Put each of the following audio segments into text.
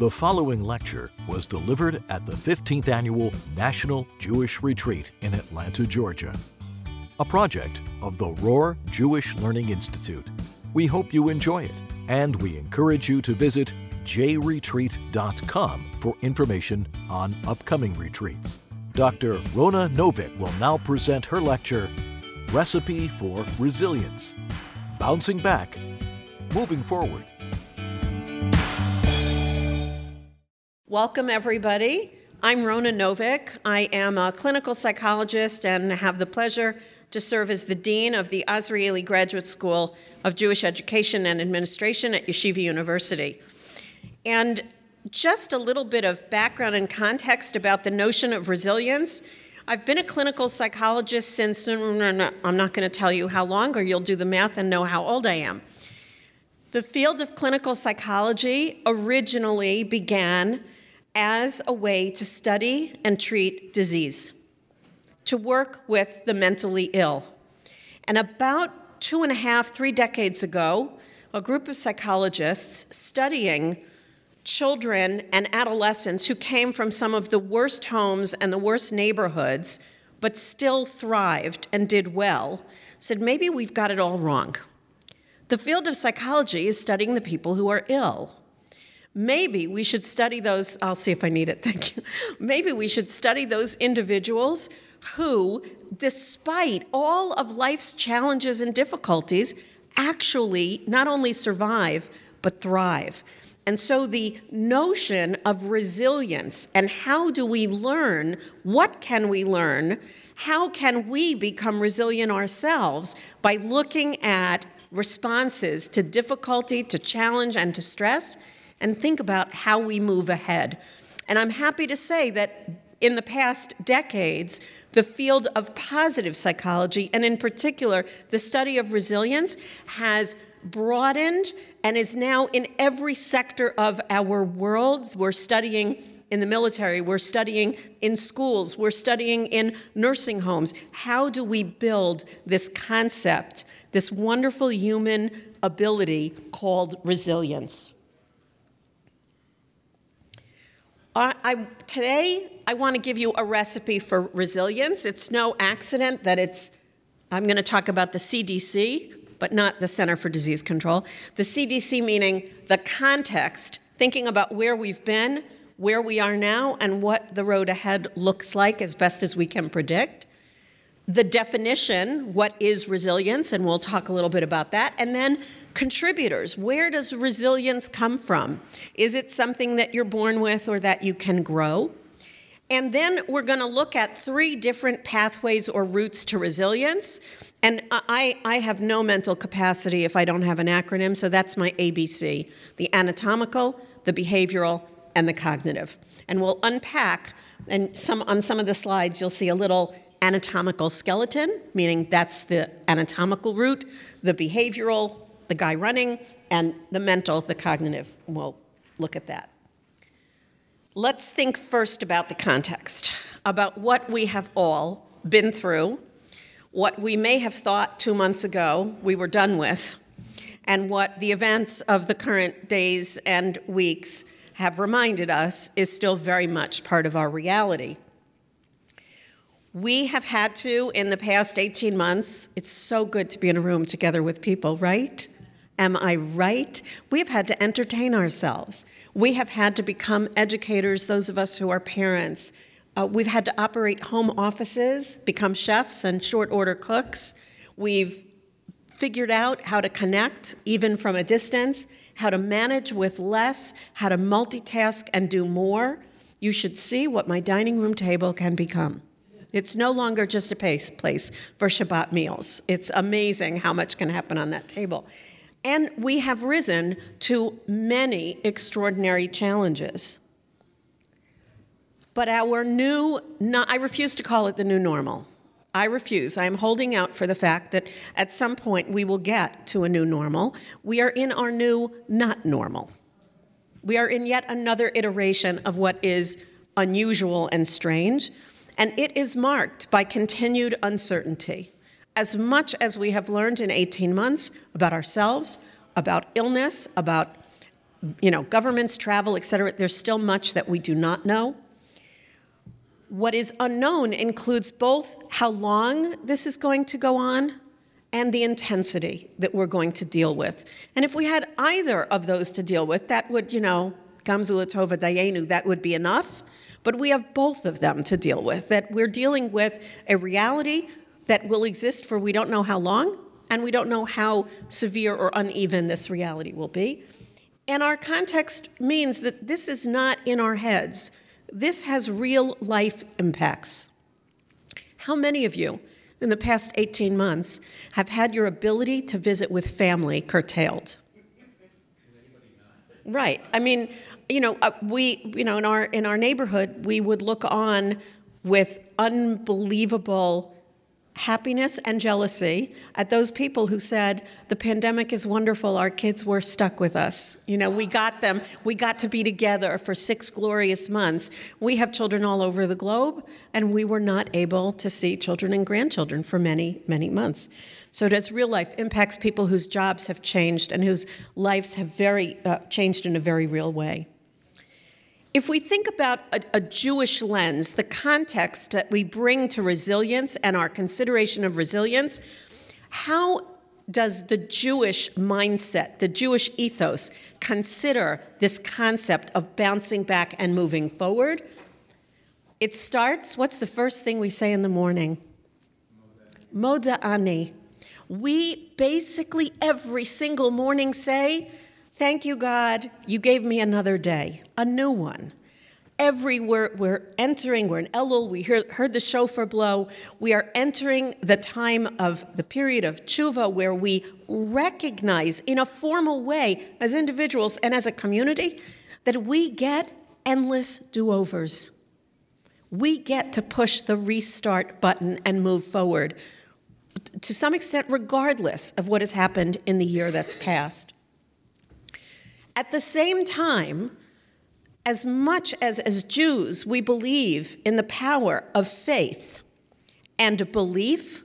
The following lecture was delivered at the 15th Annual National Jewish Retreat in Atlanta, Georgia, a project of the Rohr Jewish Learning Institute. We hope you enjoy it, and we encourage you to visit jretreat.com for information on upcoming retreats. Dr. Rona Novick will now present her lecture, Recipe for Resilience Bouncing Back, Moving Forward. Welcome, everybody. I'm Rona Novick. I am a clinical psychologist and have the pleasure to serve as the Dean of the Azrieli Graduate School of Jewish Education and Administration at Yeshiva University. And just a little bit of background and context about the notion of resilience. I've been a clinical psychologist since, I'm not going to tell you how long, or you'll do the math and know how old I am. The field of clinical psychology originally began as a way to study and treat disease, to work with the mentally ill. And about two and a half, three decades ago, a group of psychologists studying children and adolescents who came from some of the worst homes and the worst neighborhoods, but still thrived and did well, said maybe we've got it all wrong. The field of psychology is studying the people who are ill maybe we should study those. I'll see if I need it, thank you. Maybe we should study those individuals who, despite all of life's challenges and difficulties, actually not only survive, but thrive. And so the notion of resilience and how do we learn, what can we learn, how can we become resilient ourselves by looking at responses to difficulty, to challenge, and to stress and think about how we move ahead. And I'm happy to say that in the past decades, the field of positive psychology, and in particular, the study of resilience, has broadened and is now in every sector of our world. We're studying in the military, we're studying in schools, we're studying in nursing homes. How do we build this concept, this wonderful human ability called resilience? I, today, I want to give you a recipe for resilience. It's no accident that it's, I'm going to talk about the CDC, but not the Center for Disease Control. The CDC meaning the context, thinking about where we've been, where we are now, and what the road ahead looks like as best as we can predict the definition, what is resilience, and we'll talk a little bit about that. And then contributors, where does resilience come from? Is it something that you're born with or that you can grow? And then we're going to look at three different pathways or routes to resilience. And I, I have no mental capacity if I don't have an acronym, so that's my ABC the anatomical, the behavioral, and the cognitive. And we'll unpack, and some, on some of the slides, you'll see a little anatomical skeleton, meaning that's the anatomical root, the behavioral, the guy running, and the mental, the cognitive. We'll look at that. Let's think first about the context, about what we have all been through, what we may have thought two months ago we were done with, and what the events of the current days and weeks have reminded us is still very much part of our reality. We have had to, in the past 18 months, it's so good to be in a room together with people, right? Am I right? We've had to entertain ourselves. We have had to become educators, those of us who are parents. Uh, we've had to operate home offices, become chefs and short order cooks. We've figured out how to connect, even from a distance, how to manage with less, how to multitask and do more. You should see what my dining room table can become. It's no longer just a place for Shabbat meals. It's amazing how much can happen on that table. And we have risen to many extraordinary challenges. But our new, I refuse to call it the new normal. I refuse. I am holding out for the fact that at some point we will get to a new normal. We are in our new not normal. We are in yet another iteration of what is unusual and strange and it is marked by continued uncertainty. As much as we have learned in 18 months about ourselves, about illness, about you know, governments, travel, et cetera. There's still much that we do not know. What is unknown includes both how long this is going to go on and the intensity that we're going to deal with. And if we had either of those to deal with, that would, you know, Gamzula Tova Dayenu, that would be enough. But we have both of them to deal with, that we're dealing with a reality that will exist for we don't know how long, and we don't know how severe or uneven this reality will be. And our context means that this is not in our heads. This has real life impacts. How many of you in the past 18 months have had your ability to visit with family curtailed? Right. I mean, you know, uh, we, you know, in our in our neighborhood, we would look on with unbelievable happiness and jealousy at those people who said the pandemic is wonderful. Our kids were stuck with us. You know we got them we got to be together for 6 glorious months. We have children all over the globe and we were not able to see children and grandchildren for many many months. So has real life impacts people whose jobs have changed and whose lives have very uh, changed in a very real way if we think about a, a, Jewish lens, the context that we bring to resilience and our consideration of resilience, how does the Jewish mindset, the Jewish ethos, consider this concept of bouncing back and moving forward? It starts, what's the first thing we say in the morning? Moda ani. We basically every single morning say, Thank you, God, you gave me another day, a new one. Every we're, we're entering, we're in Elul, we hear, heard the shofar blow. We are entering the time of the period of tshuva where we recognize in a formal way as individuals and as a community that we get endless do overs. We get to push the restart button and move forward to some extent, regardless of what has happened in the year that's passed. At the same time, as much as as Jews we believe in the power of faith and belief,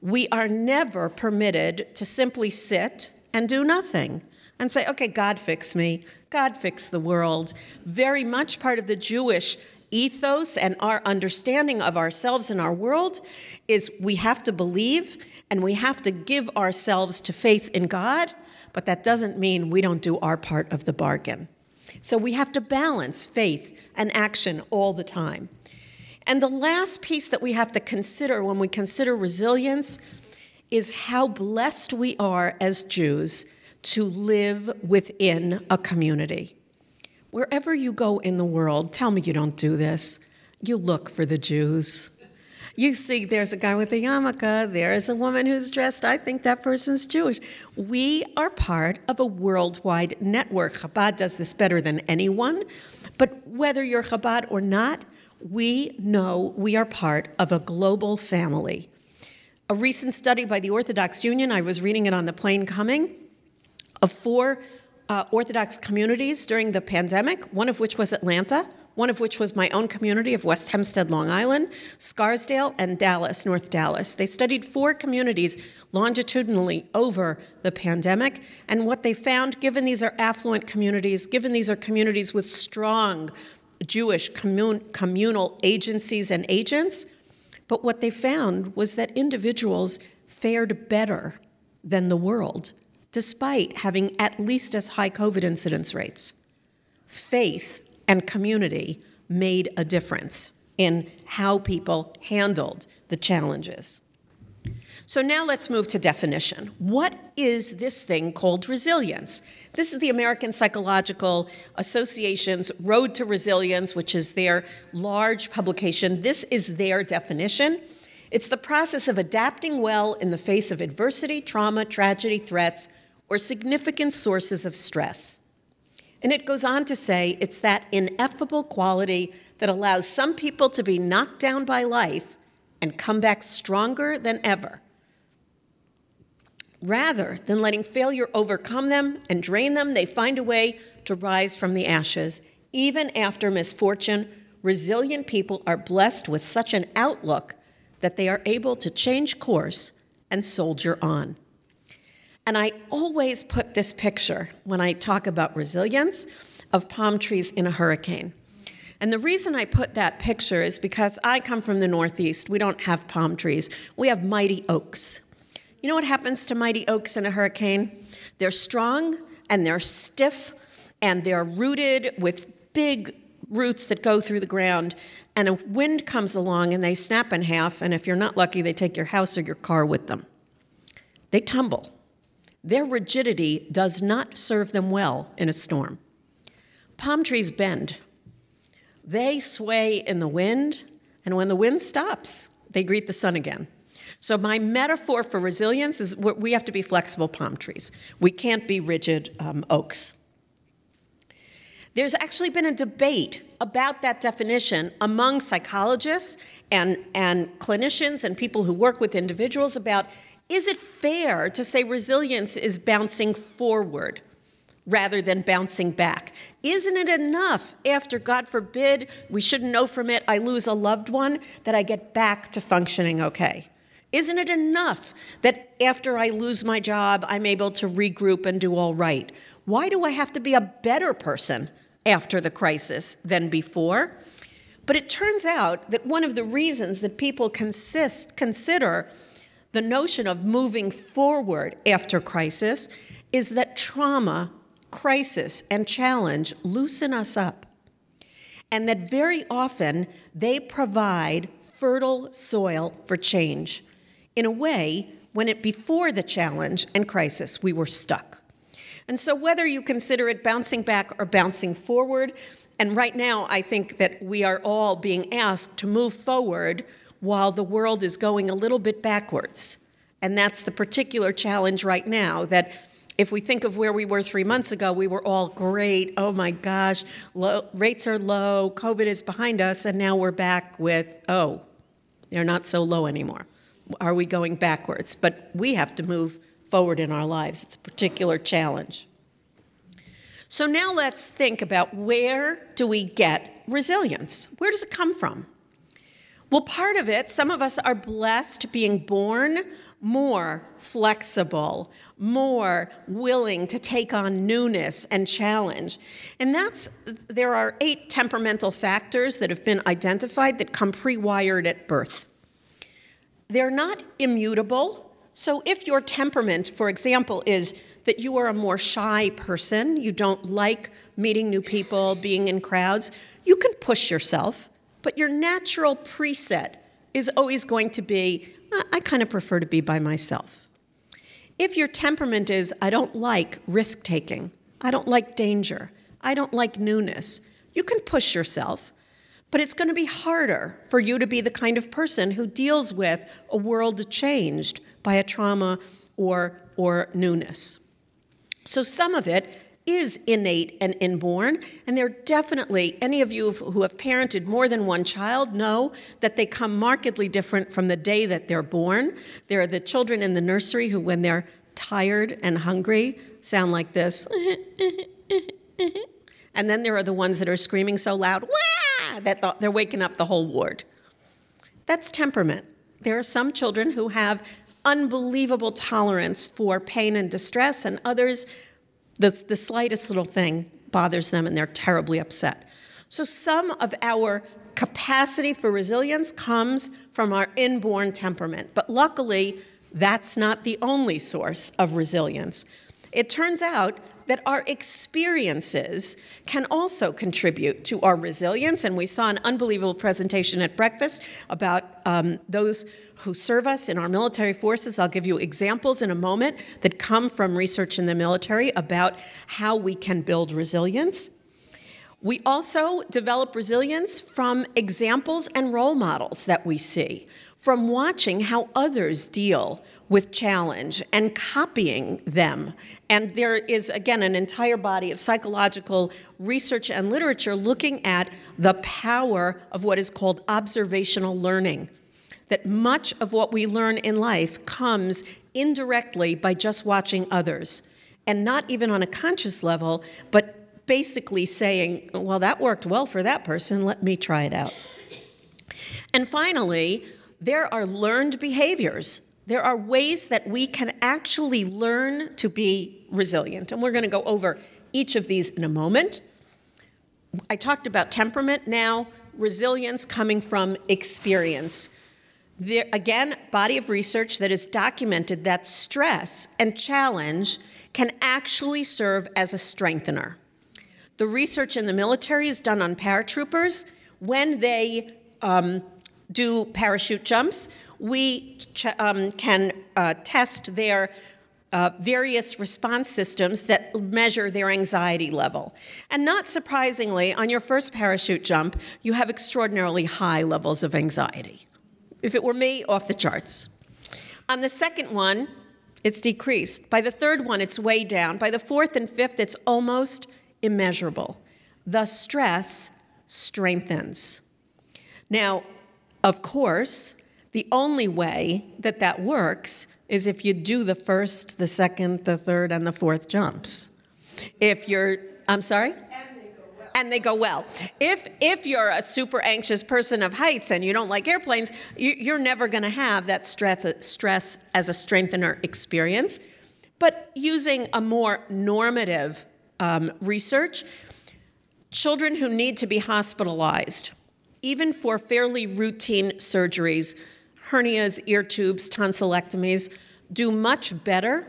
we are never permitted to simply sit and do nothing and say, okay, God fix me, God fix the world. Very much part of the Jewish ethos and our understanding of ourselves and our world is we have to believe and we have to give ourselves to faith in God but that doesn't mean we don't do our part of the bargain. So we have to balance faith and action all the time. And the last piece that we have to consider when we consider resilience is how blessed we are as Jews to live within a community. Wherever you go in the world, tell me you don't do this. You look for the Jews. You see, there's a guy with a yarmulke, there's a woman who's dressed, I think that person's Jewish. We are part of a worldwide network. Chabad does this better than anyone, but whether you're Chabad or not, we know we are part of a global family. A recent study by the Orthodox Union, I was reading it on the plane coming, of four uh, Orthodox communities during the pandemic, one of which was Atlanta, one of which was my own community of West Hempstead, Long Island, Scarsdale, and Dallas, North Dallas. They studied four communities longitudinally over the pandemic, and what they found, given these are affluent communities, given these are communities with strong Jewish commun- communal agencies and agents, but what they found was that individuals fared better than the world, despite having at least as high COVID incidence rates. Faith and community made a difference in how people handled the challenges. So now let's move to definition. What is this thing called resilience? This is the American Psychological Association's Road to Resilience, which is their large publication. This is their definition. It's the process of adapting well in the face of adversity, trauma, tragedy, threats, or significant sources of stress. And it goes on to say it's that ineffable quality that allows some people to be knocked down by life and come back stronger than ever. Rather than letting failure overcome them and drain them, they find a way to rise from the ashes. Even after misfortune, resilient people are blessed with such an outlook that they are able to change course and soldier on. And I always put this picture when I talk about resilience of palm trees in a hurricane. And the reason I put that picture is because I come from the Northeast. We don't have palm trees, we have mighty oaks. You know what happens to mighty oaks in a hurricane? They're strong and they're stiff and they're rooted with big roots that go through the ground. And a wind comes along and they snap in half. And if you're not lucky, they take your house or your car with them. They tumble. Their rigidity does not serve them well in a storm. Palm trees bend. They sway in the wind, and when the wind stops, they greet the sun again. So, my metaphor for resilience is we have to be flexible palm trees. We can't be rigid um, oaks. There's actually been a debate about that definition among psychologists and, and clinicians and people who work with individuals about is it fair to say resilience is bouncing forward rather than bouncing back? Isn't it enough after, God forbid, we shouldn't know from it, I lose a loved one, that I get back to functioning okay? Isn't it enough that after I lose my job, I'm able to regroup and do all right? Why do I have to be a better person after the crisis than before? But it turns out that one of the reasons that people consist, consider the notion of moving forward after crisis is that trauma, crisis, and challenge loosen us up. And that very often they provide fertile soil for change. In a way, when it before the challenge and crisis, we were stuck. And so, whether you consider it bouncing back or bouncing forward, and right now I think that we are all being asked to move forward while the world is going a little bit backwards. And that's the particular challenge right now that if we think of where we were three months ago, we were all great. Oh my gosh, rates are low, COVID is behind us, and now we're back with, oh, they're not so low anymore. Are we going backwards? But we have to move forward in our lives. It's a particular challenge. So now let's think about where do we get resilience? Where does it come from? Well, part of it, some of us are blessed being born more flexible, more willing to take on newness and challenge. And that's, there are eight temperamental factors that have been identified that come pre wired at birth. They're not immutable. So if your temperament, for example, is that you are a more shy person, you don't like meeting new people, being in crowds, you can push yourself but your natural preset is always going to be I kind of prefer to be by myself. If your temperament is I don't like risk taking, I don't like danger, I don't like newness, you can push yourself, but it's going to be harder for you to be the kind of person who deals with a world changed by a trauma or, or newness. So some of it is innate and inborn. And there definitely, any of you who have parented more than one child know that they come markedly different from the day that they're born. There are the children in the nursery who, when they're tired and hungry, sound like this. and then there are the ones that are screaming so loud, Wah! that they're waking up the whole ward. That's temperament. There are some children who have unbelievable tolerance for pain and distress, and others the, the slightest little thing bothers them and they're terribly upset. So, some of our capacity for resilience comes from our inborn temperament. But luckily, that's not the only source of resilience. It turns out that our experiences can also contribute to our resilience. And we saw an unbelievable presentation at breakfast about um, those who serve us in our military forces. I'll give you examples in a moment that come from research in the military about how we can build resilience. We also develop resilience from examples and role models that we see, from watching how others deal with challenge and copying them. And there is, again, an entire body of psychological research and literature looking at the power of what is called observational learning. That much of what we learn in life comes indirectly by just watching others, and not even on a conscious level, but basically saying, well, that worked well for that person, let me try it out. And finally, there are learned behaviors there are ways that we can actually learn to be resilient. And we're going to go over each of these in a moment. I talked about temperament now, resilience coming from experience. There, again, body of research that has documented that stress and challenge can actually serve as a strengthener. The research in the military is done on paratroopers. When they um, do parachute jumps, we ch- um, can uh, test their uh, various response systems that measure their anxiety level. And not surprisingly, on your first parachute jump, you have extraordinarily high levels of anxiety. If it were me, off the charts. On the second one, it's decreased. By the third one, it's way down. By the fourth and fifth, it's almost immeasurable. The stress strengthens. Now, of course, the only way that that works is if you do the first, the second, the third, and the fourth jumps. If you're, I'm sorry? And they go well. If if you're a super anxious person of heights and you don't like airplanes, you, are never going to have that stress stress as a strengthener experience. But using a more normative um, research, children who need to be hospitalized, even for fairly routine surgeries, hernias, ear tubes, tonsillectomies, do much better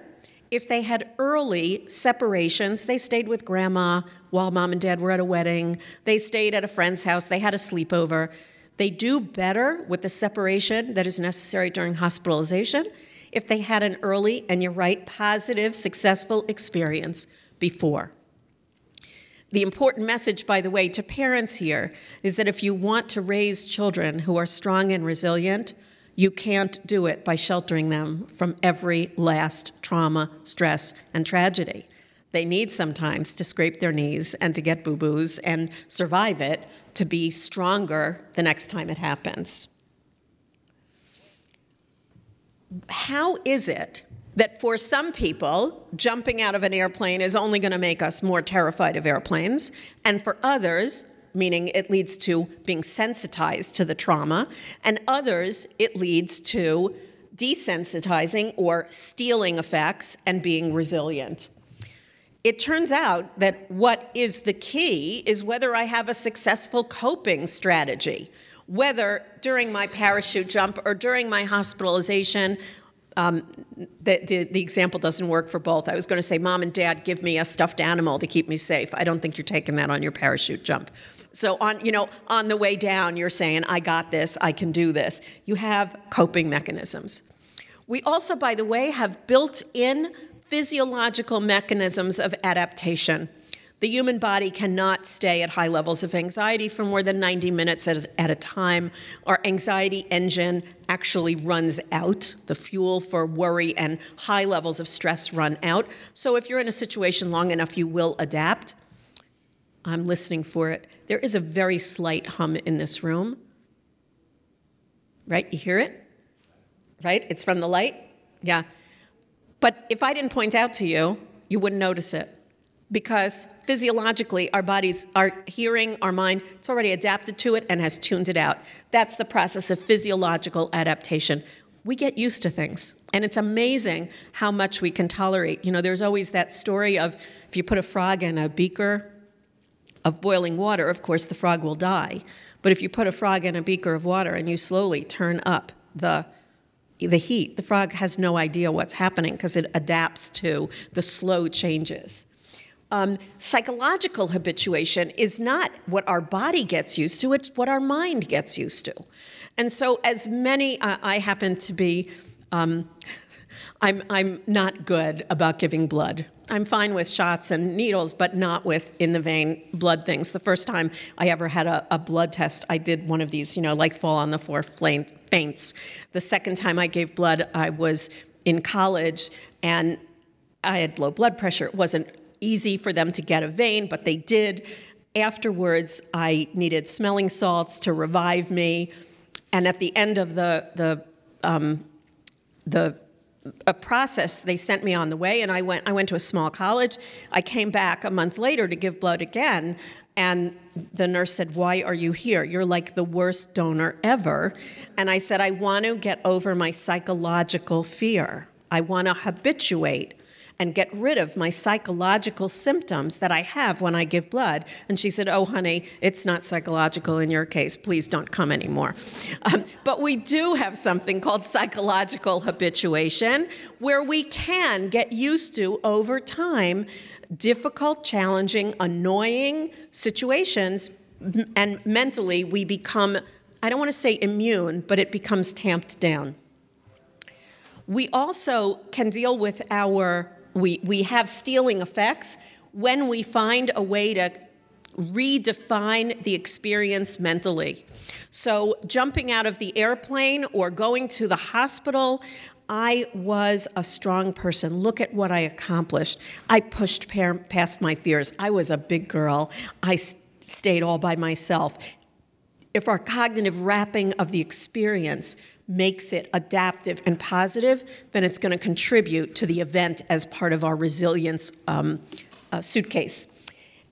if they had early separations. They stayed with grandma while mom and dad were at a wedding, they stayed at a friend's house, they had a sleepover. They do better with the separation that is necessary during hospitalization if they had an early, and you're right, positive, successful experience before. The important message, by the way, to parents here is that if you want to raise children who are strong and resilient, you can't do it by sheltering them from every last trauma, stress, and tragedy. They need sometimes to scrape their knees and to get boo boos and survive it to be stronger the next time it happens. How is it that for some people, jumping out of an airplane is only going to make us more terrified of airplanes, and for others, meaning it leads to being sensitized to the trauma, and others, it leads to desensitizing or steeling effects and being resilient. It turns out that what is the key is whether I have a successful coping strategy, whether during my parachute jump or during my hospitalization um, the, the, the, example doesn't work for both. I was going to say, Mom and Dad, give me a stuffed animal to keep me safe. I don't think you're taking that on your parachute jump. So on, you know, on the way down, you're saying, I got this, I can do this. You have coping mechanisms. We also, by the way, have built in physiological mechanisms of adaptation. The human body cannot stay at high levels of anxiety for more than 90 minutes at, a time. Our anxiety engine actually runs out. The fuel for worry and high levels of stress run out. So if you're in a situation long enough, you will adapt. I'm listening for it. There is a very slight hum in this room. Right? You hear it? Right? It's from the light? Yeah. But if I didn't point out to you, you wouldn't notice it. Because physiologically our bodies our hearing our mind it's already adapted to it and has tuned it out. That's the process of physiological adaptation. We get used to things. And it's amazing how much we can tolerate. You know there's always that story of if you put a frog in a beaker of boiling water of course the frog will die. But if you put a frog in a beaker of water and you slowly turn up the the heat the frog has no idea what's happening because it adapts to the slow changes um, psychological habituation is not what our body gets used to, it's what our mind gets used to. And so, as many, uh, I happen to be, um, I'm, I'm not good about giving blood. I'm fine with shots and needles, but not with in the vein blood things. The first time I ever had a, a blood test, I did one of these, you know, like fall on the floor faints. The second time I gave blood, I was in college and I had low blood pressure. It wasn't easy for them to get a vein, but they did. Afterwards, I needed smelling salts to revive me. And at the end of the, the, um, the a process they sent me on the way and I went I went to a small college I came back a month later to give blood again And the nurse said, Why are you here? You're like the worst donor ever. And I said, I want to get over my psychological fear. I want to habituate and get rid of my psychological symptoms that I have when I give blood. And she said, Oh, honey, it's not psychological in your case. Please don't come anymore. Um, but we do have something called psychological habituation where we can get used to over time difficult, challenging, annoying situations. And mentally, we become, I don't want to say immune, but it becomes tamped down. We also can deal with our we, we have steeling effects when we find a way to redefine the experience mentally. So, jumping out of the airplane or going to the hospital, I was a strong person. Look at what I accomplished. I pushed past my fears. I was a big girl. I stayed all by myself. If our cognitive wrapping of the experience makes it adaptive and positive, then it's going to contribute to the event as part of our resilience um, uh, suitcase.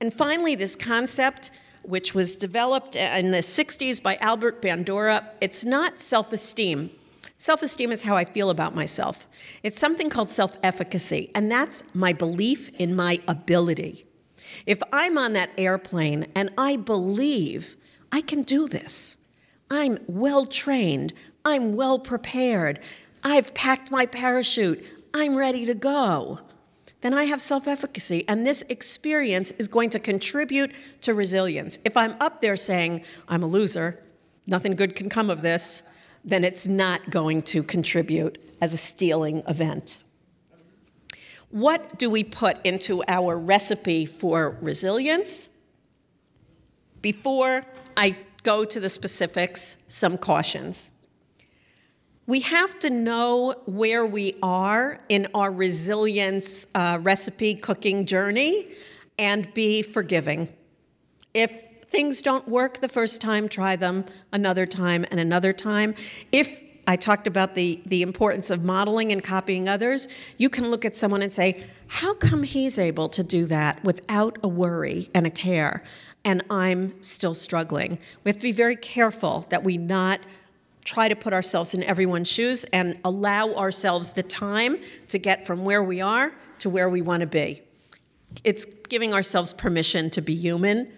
And finally, this concept, which was developed in the 60s by Albert Bandura, it's not self esteem. Self esteem is how I feel about myself. It's something called self efficacy, and that's my belief in my ability. If I'm on that airplane and I believe I can do this, I'm well trained, I'm well prepared. I've packed my parachute. I'm ready to go. Then I have self efficacy, and this experience is going to contribute to resilience. If I'm up there saying, I'm a loser, nothing good can come of this, then it's not going to contribute as a steeling event. What do we put into our recipe for resilience? Before I go to the specifics, some cautions we have to know where we are in our resilience uh, recipe cooking journey and be forgiving. If things don't work the first time, try them another time and another time. If I talked about the, the importance of modeling and copying others, you can look at someone and say, How come he's able to do that without a worry and a care? And I'm still struggling. We have to be very careful that we not try to put ourselves in everyone's shoes and allow ourselves the time to get from where we are to where we want to be. It's giving ourselves permission to be human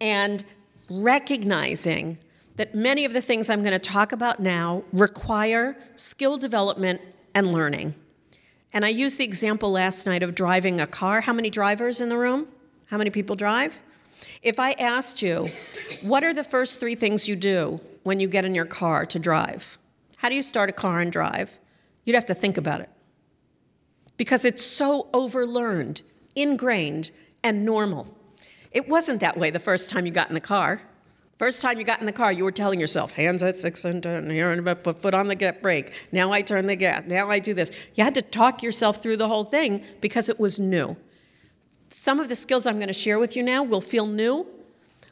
and recognizing that many of the things I'm going to talk about now require skill development and learning. And I used the example last night of driving a car. How many drivers in the room? How many people drive? If I asked you, what are the first three things you do when you get in your car to drive? How do you start a car and drive? You'd have to think about it. Because it's so overlearned, ingrained, and normal. It wasn't that way the first time you got in the car. First time you got in the car, you were telling yourself, hands at six and ten, here and put foot on the get brake. Now I turn the gas. Now I do this. You had to talk yourself through the whole thing because it was new. Some of the skills I'm going to share with you now will feel new.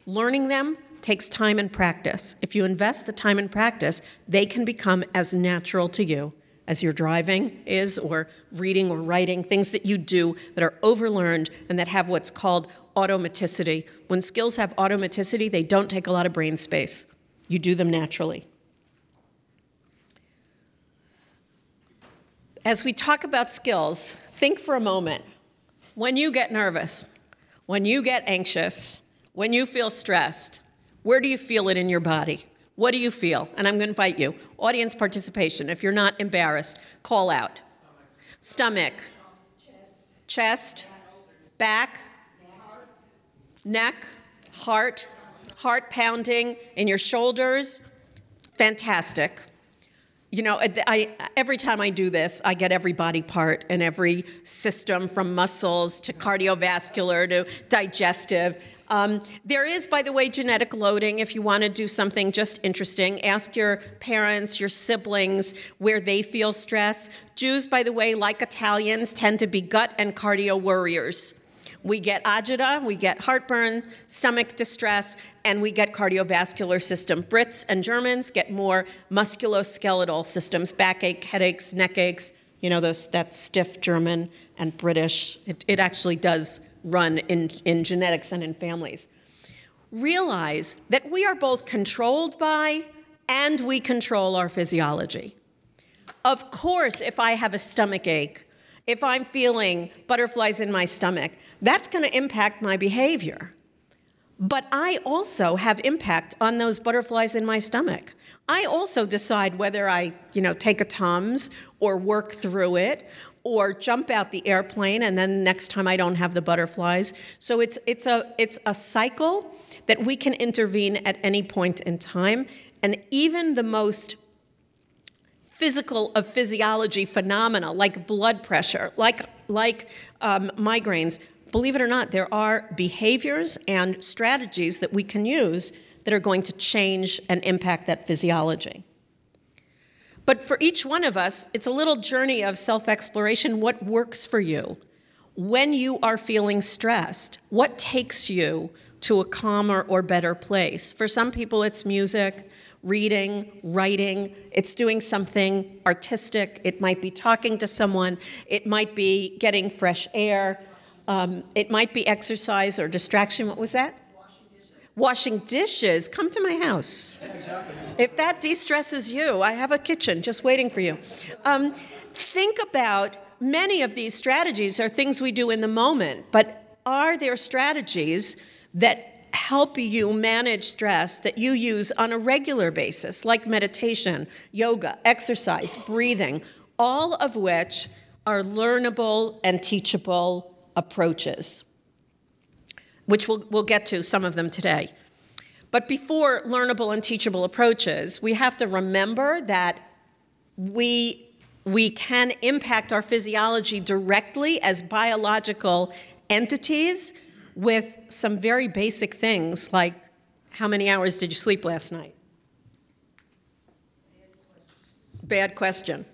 Learning them takes time and practice. If you invest the time and practice, they can become as natural to you as your driving is, or reading or writing, things that you do that are overlearned and that have what's called automaticity. When skills have automaticity, they don't take a lot of brain space. You do them naturally. As we talk about skills, think for a moment when you get nervous, when you get anxious, when you feel stressed, where do you feel it in your body? What do you feel? And I'm going to invite you. Audience participation. If you're not embarrassed, call out. Stomach. Chest. Chest. Back. Neck. Heart. Heart pounding in your shoulders. Fantastic you know, I, every time I do this, I get every body part and every system from muscles to cardiovascular to digestive. Um, there is, by the way, genetic loading. If you want to do something just interesting, ask your parents, your siblings, where they feel stress. Jews, by the way, like Italians, tend to be gut and cardio warriors. We get agita, we get heartburn, stomach distress, and we get cardiovascular system. Brits and Germans get more musculoskeletal systems, backache, headaches, neck aches, you know, those, that stiff German and British. It, it actually does run in, in genetics and in families. realize that we are both controlled by and we control our physiology. Of course, if I have a stomach ache, if I'm feeling butterflies in my stomach, that's going to impact my behavior. But I also have impact on those butterflies in my stomach. I also decide whether I, you know, take a Tums or work through it or jump out the airplane and then next time I don't have the butterflies. So it's it's a it's a cycle that we can intervene at any point in time and even the most physical of physiology phenomena like blood pressure, like like um, migraines, believe it or not, there are behaviors and strategies that we can use that are going to change and impact that physiology. But for each one of us, it's a little journey of self exploration. What works for you? When you are feeling stressed, what takes you to a calmer or better place? For some people, it's music, reading, writing, it's doing something artistic, it might be talking to someone, it might be getting fresh air, um, it might be exercise or distraction. What was that? Washing dishes. Come to my house. If that de stresses you, I have a kitchen just waiting for you. Um, think about many of these strategies are things we do in the moment, but are there strategies that help you manage stress that you use on a regular basis, like meditation, yoga, exercise, breathing, all of which are learnable and teachable approaches, which we'll, we'll get to some of them today. But before learnable and teachable approaches, we have to remember that we, we can impact our physiology directly as biological entities with some very basic things like how many hours did you sleep last night? Bad question.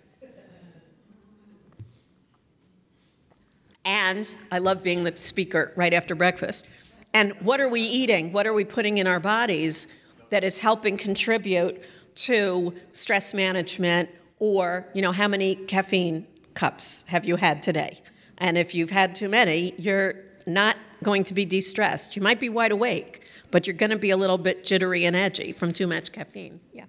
And I love being the speaker right after breakfast. And what are we eating? What are we putting in our bodies that is helping contribute to stress management or, you know, how many caffeine cups have you had today? And if you've had too many, you're not going to be de stressed. You might be wide awake, but you're going to be a little bit jittery and edgy from too much caffeine. Yeah.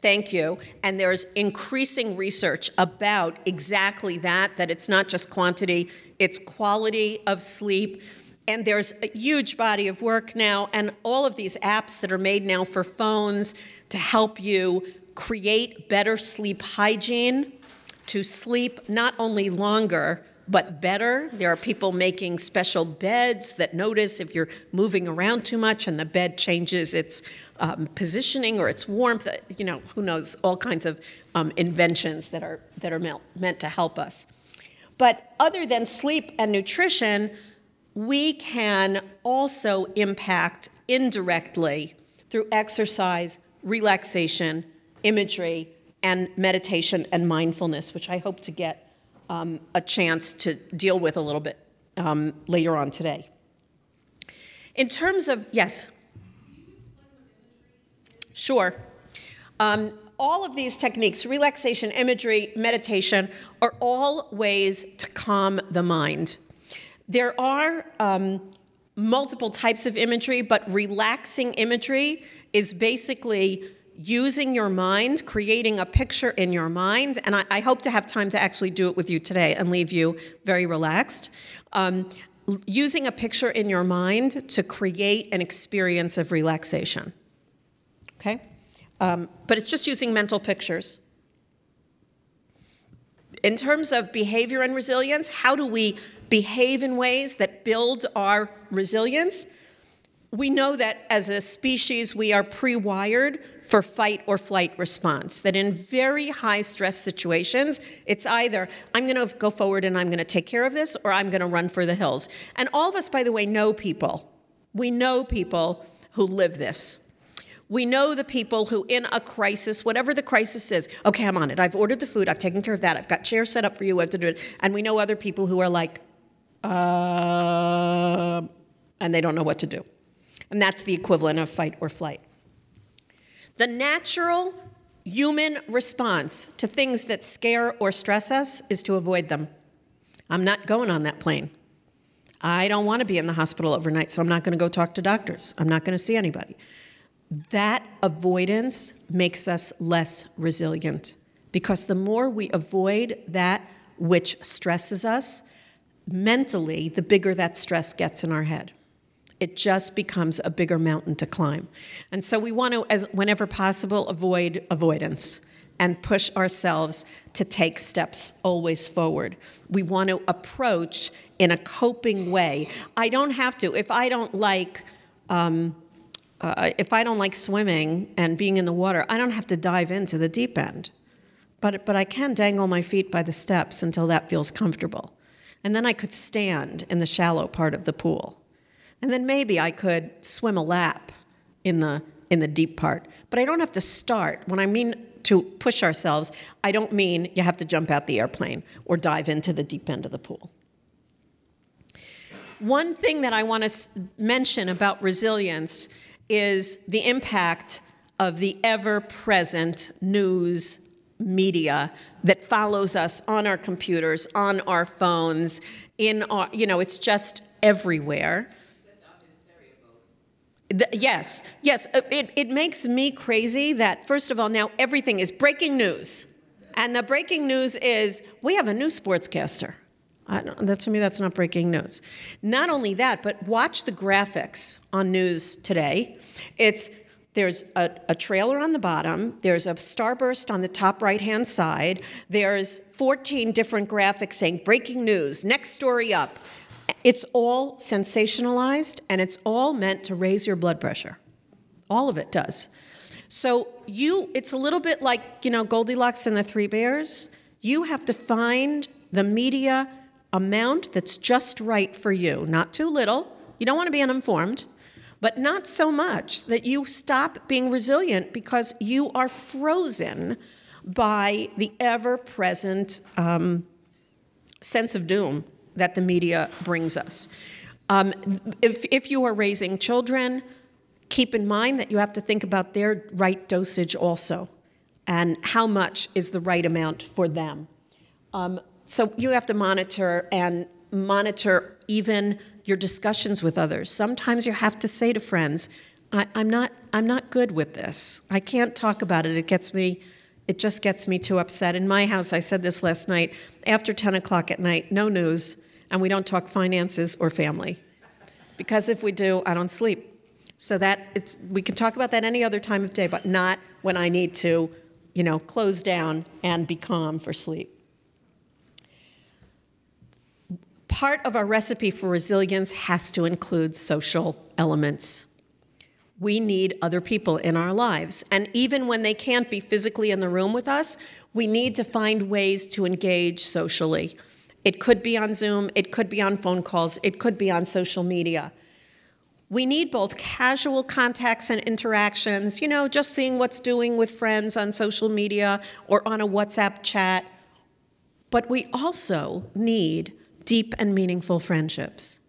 Thank you. And there's increasing research about exactly that, that it's not just quantity, it's quality of sleep. And there's a huge body of work now, and all of these apps that are made now for phones to help you create better sleep hygiene, to sleep not only longer, but better. There are people making special beds that notice if you're moving around too much and the bed changes its um, positioning or its warmth. You know, who knows? All kinds of um, inventions that are that are meant to help us. But other than sleep and nutrition, we can also impact indirectly through exercise, relaxation, imagery, and meditation and mindfulness, which I hope to get um, a chance to deal with a little bit um, later on today. In terms of, yes? Sure. Um, all of these techniques, relaxation, imagery, meditation, are all ways to calm the mind. There are um, multiple types of imagery, but relaxing imagery is basically using your mind, creating a picture in your mind, and I, I, hope to have time to actually do it with you today and leave you very relaxed. Um, using a picture in your mind to create an experience of relaxation. Okay? Um, but it's just using mental pictures. In terms of behavior and resilience, how do we behave in ways that build our resilience? We know that as a species, we are pre wired for fight or flight response. That in very high stress situations, it's either I'm going to go forward and I'm going to take care of this, or I'm going to run for the hills. And all of us, by the way, know people. We know people who live this. We know the people who, in a crisis, whatever the crisis is, okay, I'm on it. I've ordered the food. I've taken care of that. I've got chairs set up for you. I've to do it. And we know other people who are like, uh, and they don't know what to do. And that's the equivalent of fight or flight. The natural human response to things that scare or stress us is to avoid them. I'm not going on that plane. I don't want to be in the hospital overnight, so I'm not going to go talk to doctors. I'm not going to see anybody. That avoidance makes us less resilient because the more we avoid that which stresses us, mentally, the bigger that stress gets in our head. It just becomes a bigger mountain to climb. And so we want to, as whenever possible, avoid avoidance and push ourselves to take steps always forward. We want to approach in a coping way. I don't have to. If I don't like, um, uh, if I don't like swimming and being in the water, I don't have to dive into the deep end. But, but I can dangle my feet by the steps until that feels comfortable. And then I could stand in the shallow part of the pool. And then maybe I could swim a lap in the, in the deep part. But I don't have to start. When I mean to push ourselves, I don't mean you have to jump out the airplane or dive into the deep end of the pool. One thing that I want to mention about resilience is the impact of the ever present news media that follows us on our computers, on our phones, in our, you know, it's just everywhere. The, yes, yes. Uh, it, it makes me crazy that, first of all, now everything is breaking news. And the breaking news is we have a new sportscaster. that, to me, that's not breaking news. Not only that, but watch the graphics on news today. It's there's a, a, trailer on the bottom, there's a starburst on the top right hand side, there's 14 different graphics saying breaking news, next story up. It's all sensationalized and it's all meant to raise your blood pressure. All of it does. So you it's a little bit like, you know, Goldilocks and the Three Bears. You have to find the media amount that's just right for you, not too little. You don't want to be uninformed, but not so much that you stop being resilient because you are frozen by the ever present um, sense of doom that the media brings us. Um, if, if you are raising children, keep in mind that you have to think about their right dosage also and how much is the right amount for them. Um, so you have to monitor and monitor even your discussions with others. Sometimes you have to say to friends, I, am not, I'm not good with this. I can't talk about it. It gets me, it just gets me too upset. In my house, I said this last night, after 10 o'clock at night, no news, and we don't talk finances or family. Because if we do, I don't sleep. So that it's we can talk about that any other time of day, but not when I need to, you know, close down and be calm for sleep. Part of our recipe for resilience has to include social elements. We need other people in our lives. And even when they can't be physically in the room with us, we need to find ways to engage socially. It could be on Zoom, it could be on phone calls, it could be on social media. We need both casual contacts and interactions, you know, just seeing what's doing with friends on social media or on a WhatsApp chat. But we also need deep and meaningful friendships.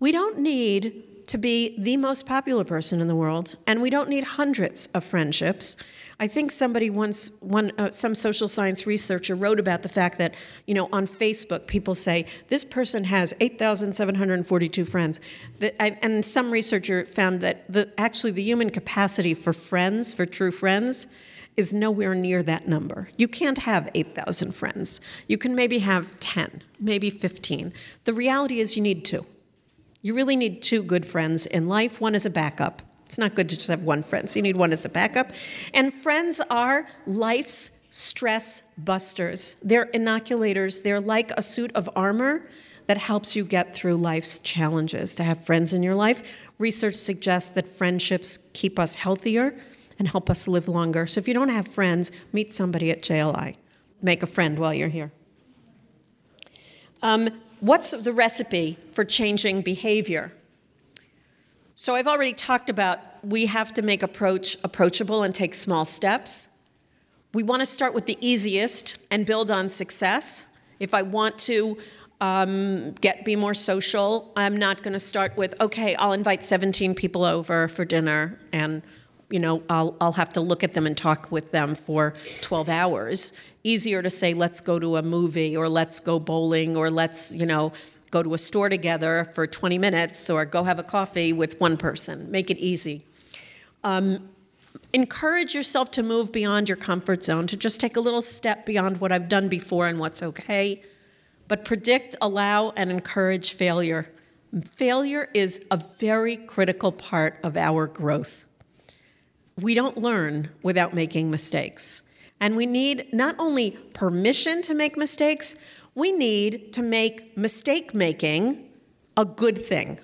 We don't need to be the most popular person in the world, and we don't need hundreds of friendships. I think somebody once, one, uh, some social science researcher wrote about the fact that, you know, on Facebook, people say, this person has 8,742 friends. and some researcher found that the, actually the human capacity for friends, for true friends, is nowhere near that number. You can't have 8,000 friends. You can maybe have 10, maybe 15. The reality is you need two. You really need two good friends in life. One is a backup. It's not good to just have one friend, so you need one as a backup. And friends are life's stress busters. They're inoculators. They're like a suit of armor that helps you get through life's challenges. To have friends in your life, research suggests that friendships keep us healthier and help us live longer. So if you don't have friends, meet somebody at JLI. Make a friend while you're here. Um, what's the recipe for changing behavior? So I've already talked about we have to make approach approachable and take small steps. We want to start with the easiest and build on success. If I want to um, get be more social, I'm not going to start with okay, I'll invite 17 people over for dinner and you know, I'll, I'll have to look at them and talk with them for 12 hours. Easier to say, let's go to a movie or let's go bowling or let's, you know, go to a store together for 20 minutes or go have a coffee with one person. Make it easy. Um, encourage yourself to move beyond your comfort zone, to just take a little step beyond what I've done before and what's okay. But predict, allow, and encourage failure. Failure is a very critical part of our growth. We don't learn without making mistakes. And we need not only permission to make mistakes, we need to make mistake making a good thing.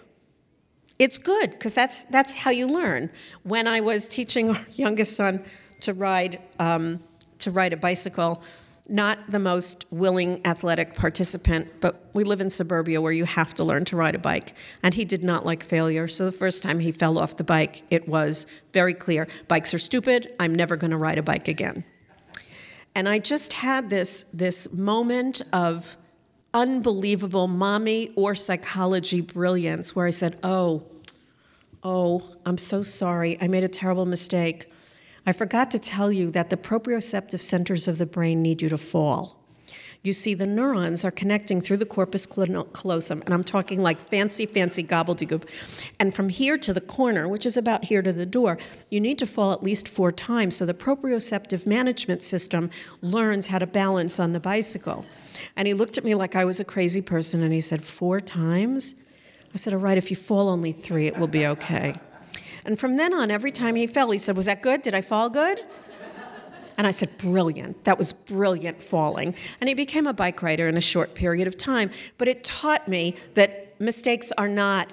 It's good because that's, that's how you learn. When I was teaching our youngest son to ride, um, to ride a bicycle, not the most willing athletic participant, but we live in suburbia where you have to learn to ride a bike. And he did not like failure. So the first time he fell off the bike, it was very clear bikes are stupid. I'm never going to ride a bike again. And I just had this, this moment of unbelievable mommy or psychology brilliance where I said, Oh, oh, I'm so sorry. I made a terrible mistake. I forgot to tell you that the proprioceptive centers of the brain need you to fall. You see, the neurons are connecting through the corpus callosum, and I'm talking like fancy, fancy gobbledygook. And from here to the corner, which is about here to the door, you need to fall at least four times so the proprioceptive management system learns how to balance on the bicycle. And he looked at me like I was a crazy person, and he said, Four times? I said, All right, if you fall only three, it will be okay. And from then on, every time he fell, he said, Was that good? Did I fall good? And I said, Brilliant. That was brilliant falling. And he became a bike rider in a short period of time. But it taught me that mistakes are not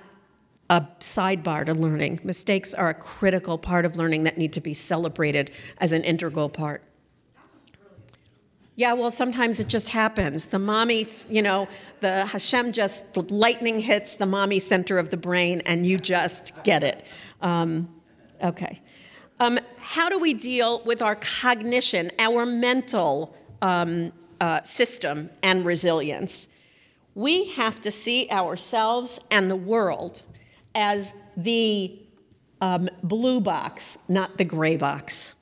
a sidebar to learning. Mistakes are a critical part of learning that need to be celebrated as an integral part. Yeah, well, sometimes it just happens. The mommy, you know, the Hashem just lightning hits the mommy center of the brain, and you just get it. Um, okay. Um, how do we deal with our cognition, our mental um, uh, system, and resilience? We have to see ourselves and the world as the um, blue box, not the gray box.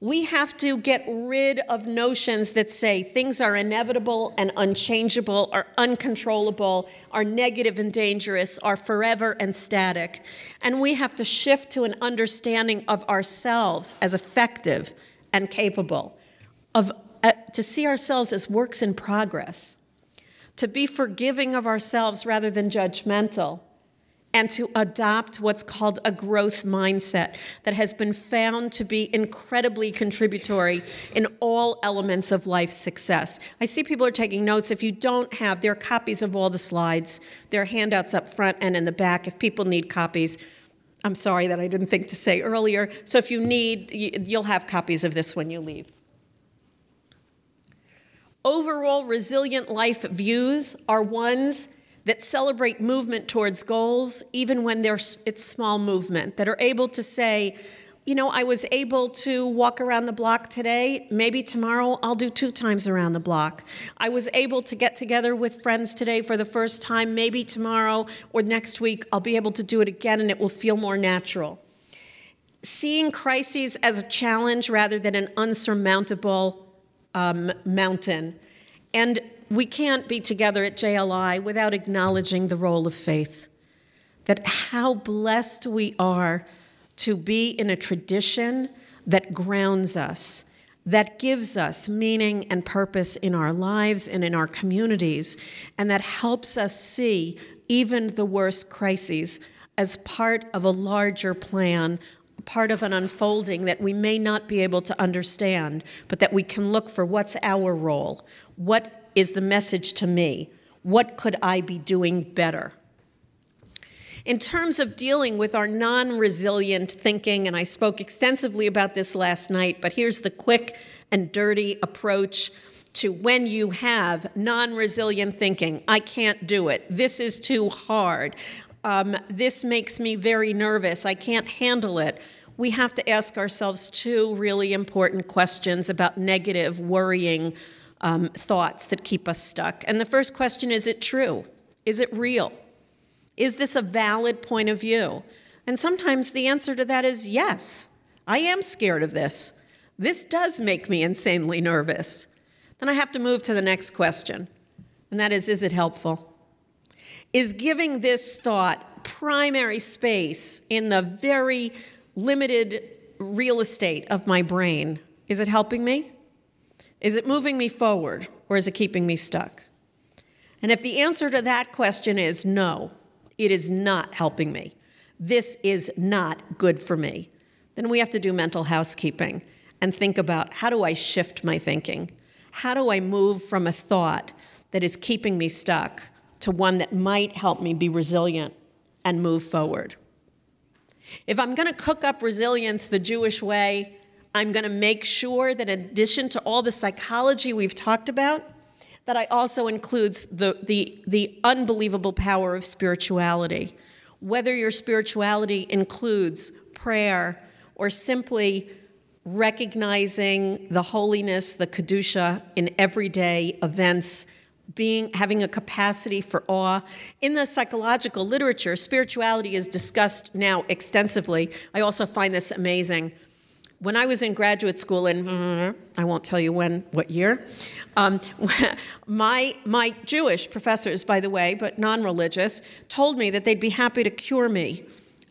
We have to get rid of notions that say things are inevitable and unchangeable, are uncontrollable, are negative and dangerous, are forever and static. And we have to shift to an understanding of ourselves as effective and capable, of, uh, to see ourselves as works in progress, to be forgiving of ourselves rather than judgmental and to adopt what's called a growth mindset that has been found to be incredibly contributory in all elements of life success. I see people are taking notes. If you don't have, there are copies of all the slides. There are handouts up front and in the back if people need copies. I'm sorry that I didn't think to say earlier. So if you need, you'll have copies of this when you leave. Overall, resilient life views are ones that celebrate movement towards goals, even when there's, it's small movement, that are able to say, you know, I was able to walk around the block today. Maybe tomorrow I'll do two times around the block. I was able to get together with friends today for the first time. Maybe tomorrow or next week I'll be able to do it again and it will feel more natural. Seeing crises as a challenge rather than an unsurmountable um, mountain. And we can't be together at JLI without acknowledging the role of faith. That how blessed we are to be in a tradition that grounds us, that gives us meaning and purpose in our lives and in our communities, and that helps us see even the worst crises as part of a larger plan, part of an unfolding that we may not be able to understand, but that we can look for what's our role, what is the message to me. What could I be doing better? In terms of dealing with our non resilient thinking, and I spoke extensively about this last night, but here's the quick and dirty approach to when you have non resilient thinking. I can't do it. This is too hard. Um, this makes me very nervous. I can't handle it. We have to ask ourselves two really important questions about negative, worrying um, thoughts that keep us stuck. And the first question is it true? Is it real? Is this a valid point of view? And sometimes the answer to that is yes, I am scared of this. This does make me insanely nervous. Then I have to move to the next question, and that is is it helpful? is giving this thought primary space in the very limited real estate of my brain? Is it helping me? Is it moving me forward or is it keeping me stuck? And if the answer to that question is no, it is not helping me, this is not good for me, then we have to do mental housekeeping and think about how do I shift my thinking? How do I move from a thought that is keeping me stuck to one that might help me be resilient and move forward? If I'm going to cook up resilience the Jewish way, I'm going to make sure that in addition to all the psychology we've talked about, that I also includes the, the, the unbelievable power of spirituality. Whether your spirituality includes prayer or simply recognizing the holiness, the kedusha in everyday events, being having a capacity for awe. In the psychological literature, spirituality is discussed now extensively. I also find this amazing when I was in graduate school, and I won't tell you when, what year, um, my, my Jewish professors, by the way, but non religious, told me that they'd be happy to cure me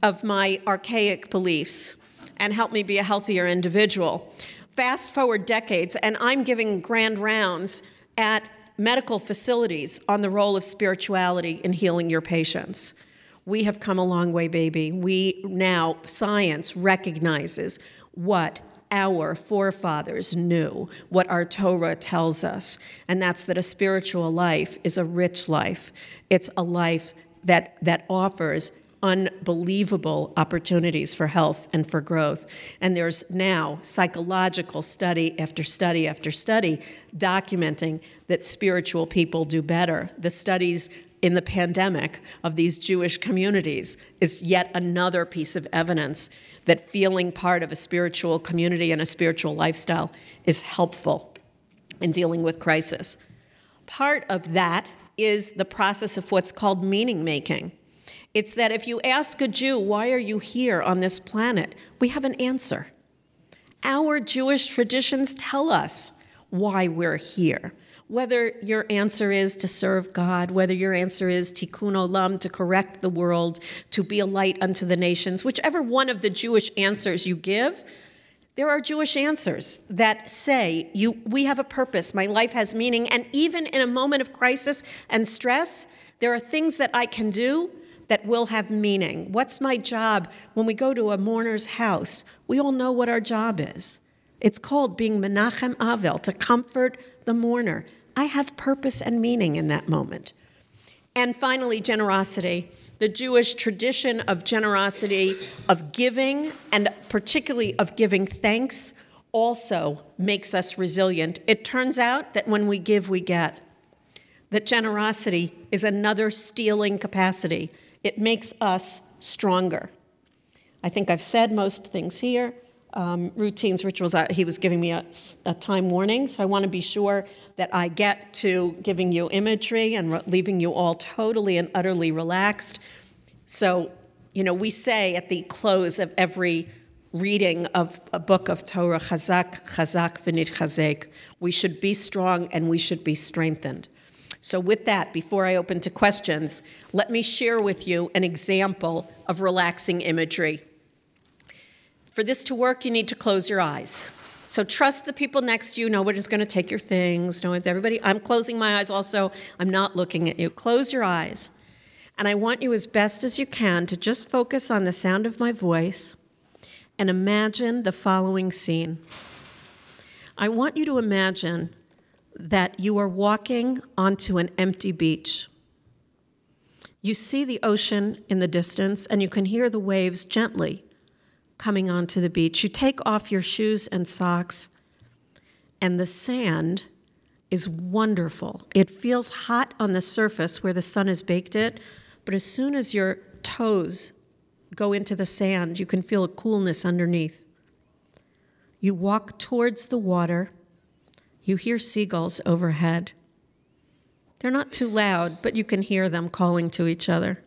of my archaic beliefs and help me be a healthier individual. Fast forward decades, and I'm giving grand rounds at medical facilities on the role of spirituality in healing your patients. We have come a long way, baby. We now, science recognizes what our forefathers knew, what our Torah tells us, and that's that a spiritual life is a rich life. It's a life that, that offers unbelievable opportunities for health and for growth. And there's now psychological study after study after study documenting that spiritual people do better. The studies in the pandemic of these Jewish communities is yet another piece of evidence that feeling part of a spiritual community and a spiritual lifestyle is helpful in dealing with crisis. Part of that is the process of what's called meaning making. It's that if you ask a Jew, why are you here on this planet? We have an answer. Our Jewish traditions tell us why we're here. Whether your answer is to serve God, whether your answer is tikkun olam, to correct the world, to be a light unto the nations, whichever one of the Jewish answers you give, there are Jewish answers that say, you, we have a purpose, my life has meaning, and even in a moment of crisis and stress, there are things that I can do that will have meaning. What's my job when we go to a mourner's house? We all know what our job is. It's called being Menachem Avel, to comfort the mourner. I have purpose and meaning in that moment. And finally, generosity. The Jewish tradition of generosity, of giving, and particularly of giving thanks, also makes us resilient. It turns out that when we give, we get. That generosity is another steeling capacity, it makes us stronger. I think I've said most things here um, routines, rituals. he was giving me a, a, time warning, so I want to be sure that I get to giving you imagery and re- leaving you all totally and utterly relaxed. So, you know, we say at the close of every reading of a book of Torah, Chazak, Chazak, V'nitchazek, we should be strong and we should be strengthened. So, with that, before I open to questions, let me share with you an example of relaxing imagery for this to work, you need to close your eyes. So trust the people next to you. Nobody's going to take your things. No one's everybody. I'm closing my eyes also. I'm not looking at you. Close your eyes. And I want you as best as you can to just focus on the sound of my voice and imagine the following scene. I want you to imagine that you are walking onto an empty beach. You see the ocean in the distance and you can hear the waves gently coming onto the beach. You take off your shoes and socks, and the sand is wonderful. It feels hot on the surface where the sun has baked it, but as soon as your toes go into the sand, you can feel a coolness underneath. You walk towards the water. You hear seagulls overhead. They're not too loud, but you can hear them calling to each other.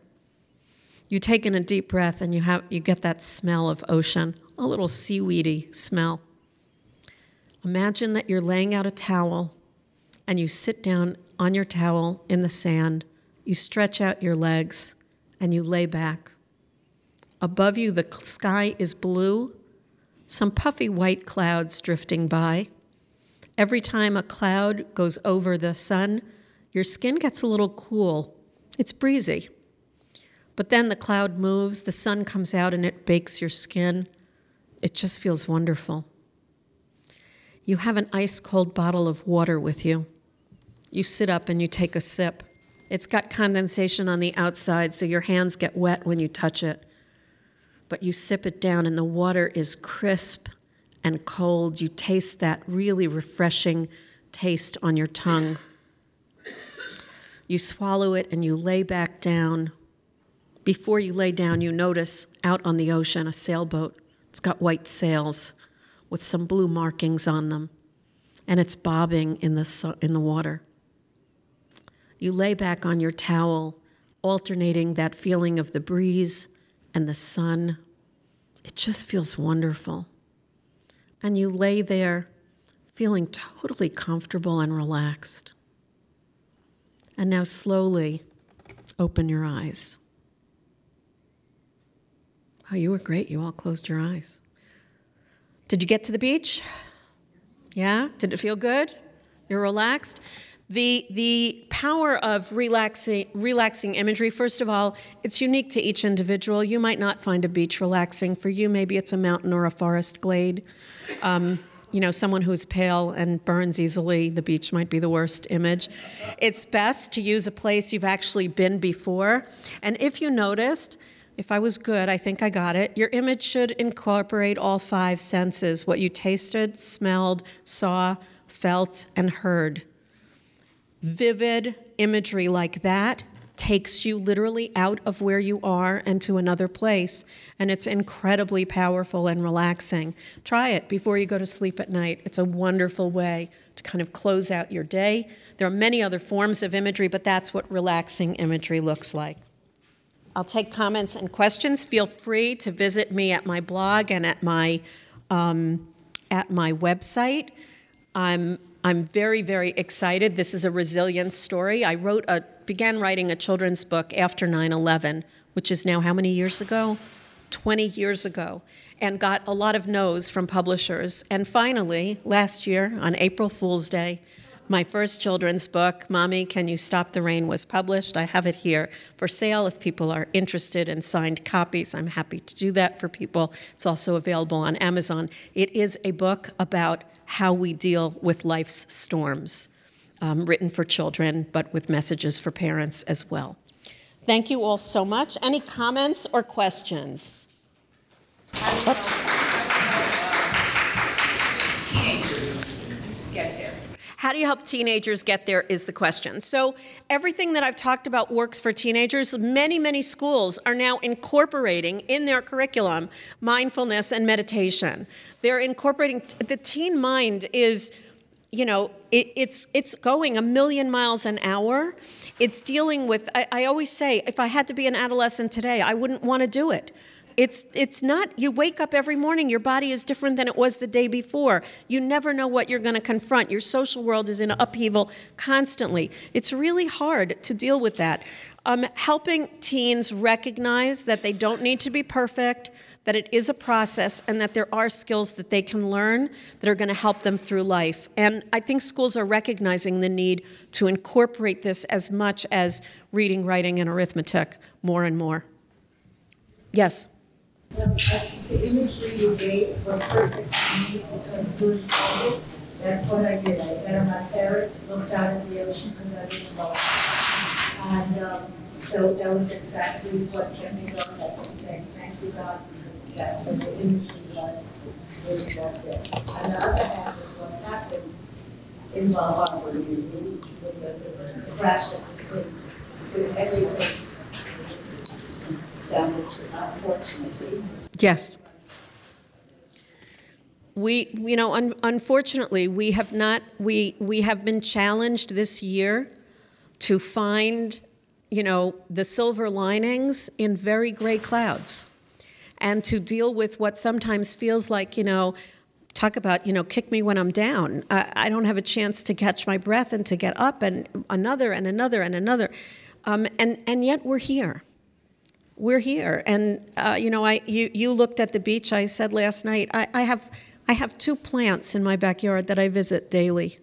You take in a deep breath and you, have, you get that smell of ocean, a little seaweedy smell. Imagine that you're laying out a towel and you sit down on your towel in the sand You stretch out your legs and you lay back. Above you, the sky is blue, some puffy white clouds drifting by. Every time a cloud goes over the sun, your skin gets a little cool. It's breezy. But then the cloud moves, the sun comes out, and it bakes your skin. It just feels wonderful. You have an ice cold bottle of water with you. You sit up and you take a sip. It's got condensation on the outside, so your hands get wet when you touch it. But you sip it down, and the water is crisp and cold. You taste that really refreshing taste on your tongue. You swallow it and you lay back down. Before you lay down, you notice out on the ocean a sailboat. It's got white sails with some blue markings on them, and it's bobbing in the, in the water. You lay back on your towel, alternating that feeling of the breeze and the sun. It just feels wonderful. And you lay there feeling totally comfortable and relaxed. And now slowly open your eyes. Oh, you were great. You all closed your eyes. Did you get to the beach? Yeah? Did it feel good? You're relaxed? The, the power of relaxing, relaxing imagery, first of all, it's unique to each individual. You might not find a beach relaxing. For you, maybe it's a mountain or a forest glade. Um, you know, someone who's pale and burns easily, the beach might be the worst image. It's best to use a place you've actually been before. And if you noticed, if I was good, I think I got it. Your image should incorporate all five senses what you tasted, smelled, saw, felt, and heard vivid imagery like that takes you literally out of where you are and to another place. And it's incredibly powerful and relaxing. Try it before you go to sleep at night. It's a wonderful way to kind of close out your day. There are many other forms of imagery, but that's what relaxing imagery looks like. I'll take comments and questions. Feel free to visit me at my blog and at my, um, at my website. I'm I'm very, very excited. This is a resilience story. I wrote a, began writing a children's book after 9 11, which is now how many years ago? 20 years ago, and got a lot of no's from publishers. And finally, last year, on April Fool's Day, my first children's book, Mommy, Can You Stop the Rain, was published. I have it here for sale if people are interested in signed copies. I'm happy to do that for people. It's also available on Amazon. It is a book about how we deal with life's storms, um, written for children, but with messages for parents as well. Thank you all so much. Any comments or questions? Oops. How do you help teenagers get there is the question. So, everything that I've talked about works for teenagers. Many, many schools are now incorporating in their curriculum mindfulness and meditation. They're incorporating, the teen mind is you know it, it's it's going a million miles an hour it's dealing with I, I, always say if i had to be an adolescent today i wouldn't want to do it it's, it's not, you wake up every morning, your body is different than it was the day before. You never know what you're going to confront. Your social world is in upheaval constantly. It's really hard to deal with that. Um, helping teens recognize that they don't need to be perfect, that it is a process, and that there are skills that they can learn that are going to help them through life. And I think schools are recognizing the need to incorporate this as much as reading, writing, and arithmetic more and more. Yes? The imagery you gave was perfect for me because Bruce called That's what I did. I sat on my terrace, looked out at the ocean because I didn't know. And um, so that was exactly what kept me going. I kept saying, thank you, God, because that's what the imagery was. It was there. On the other hand, what happened in Valhalla Museum because of the crash of the. So everything unfortunately. Yes. We, you know, un- unfortunately, we have not, we, we have been challenged this year to find, you know, the silver linings in very gray clouds and to deal with what sometimes feels like, you know, talk about, you know, kick me when I'm down. I, I don't have a chance to catch my breath and to get up and another and another and another Um, and, and yet we're here. We're here. And, uh, you know, I, you, you looked at the beach. I said last night, I, I, have, I have two plants in my backyard that I visit daily.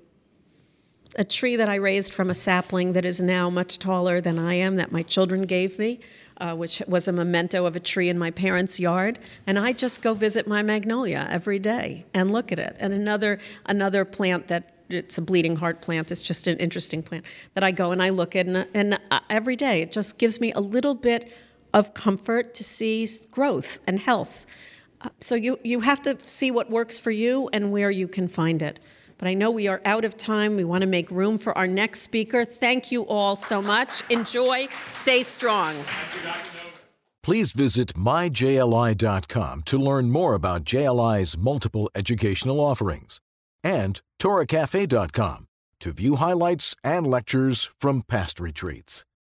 A tree that I raised from a sapling that is now much taller than I am, that my children gave me, uh, which was a memento of a tree in my parents' yard. And I just go visit my magnolia every day and look at it. And another, another plant that it's a bleeding heart plant. It's just an interesting plant that I go and I look at, and, and uh, every day it just gives me a little bit of comfort to see growth and health. Uh, so you, you have to see what works for you and where you can find it. But I know we are out of time. We want to make room for our next speaker. Thank you all so much. Enjoy. Stay strong. Please visit myjli.com to learn more about JLI's multiple educational offerings and torahcafe.com to view highlights and lectures from past retreats.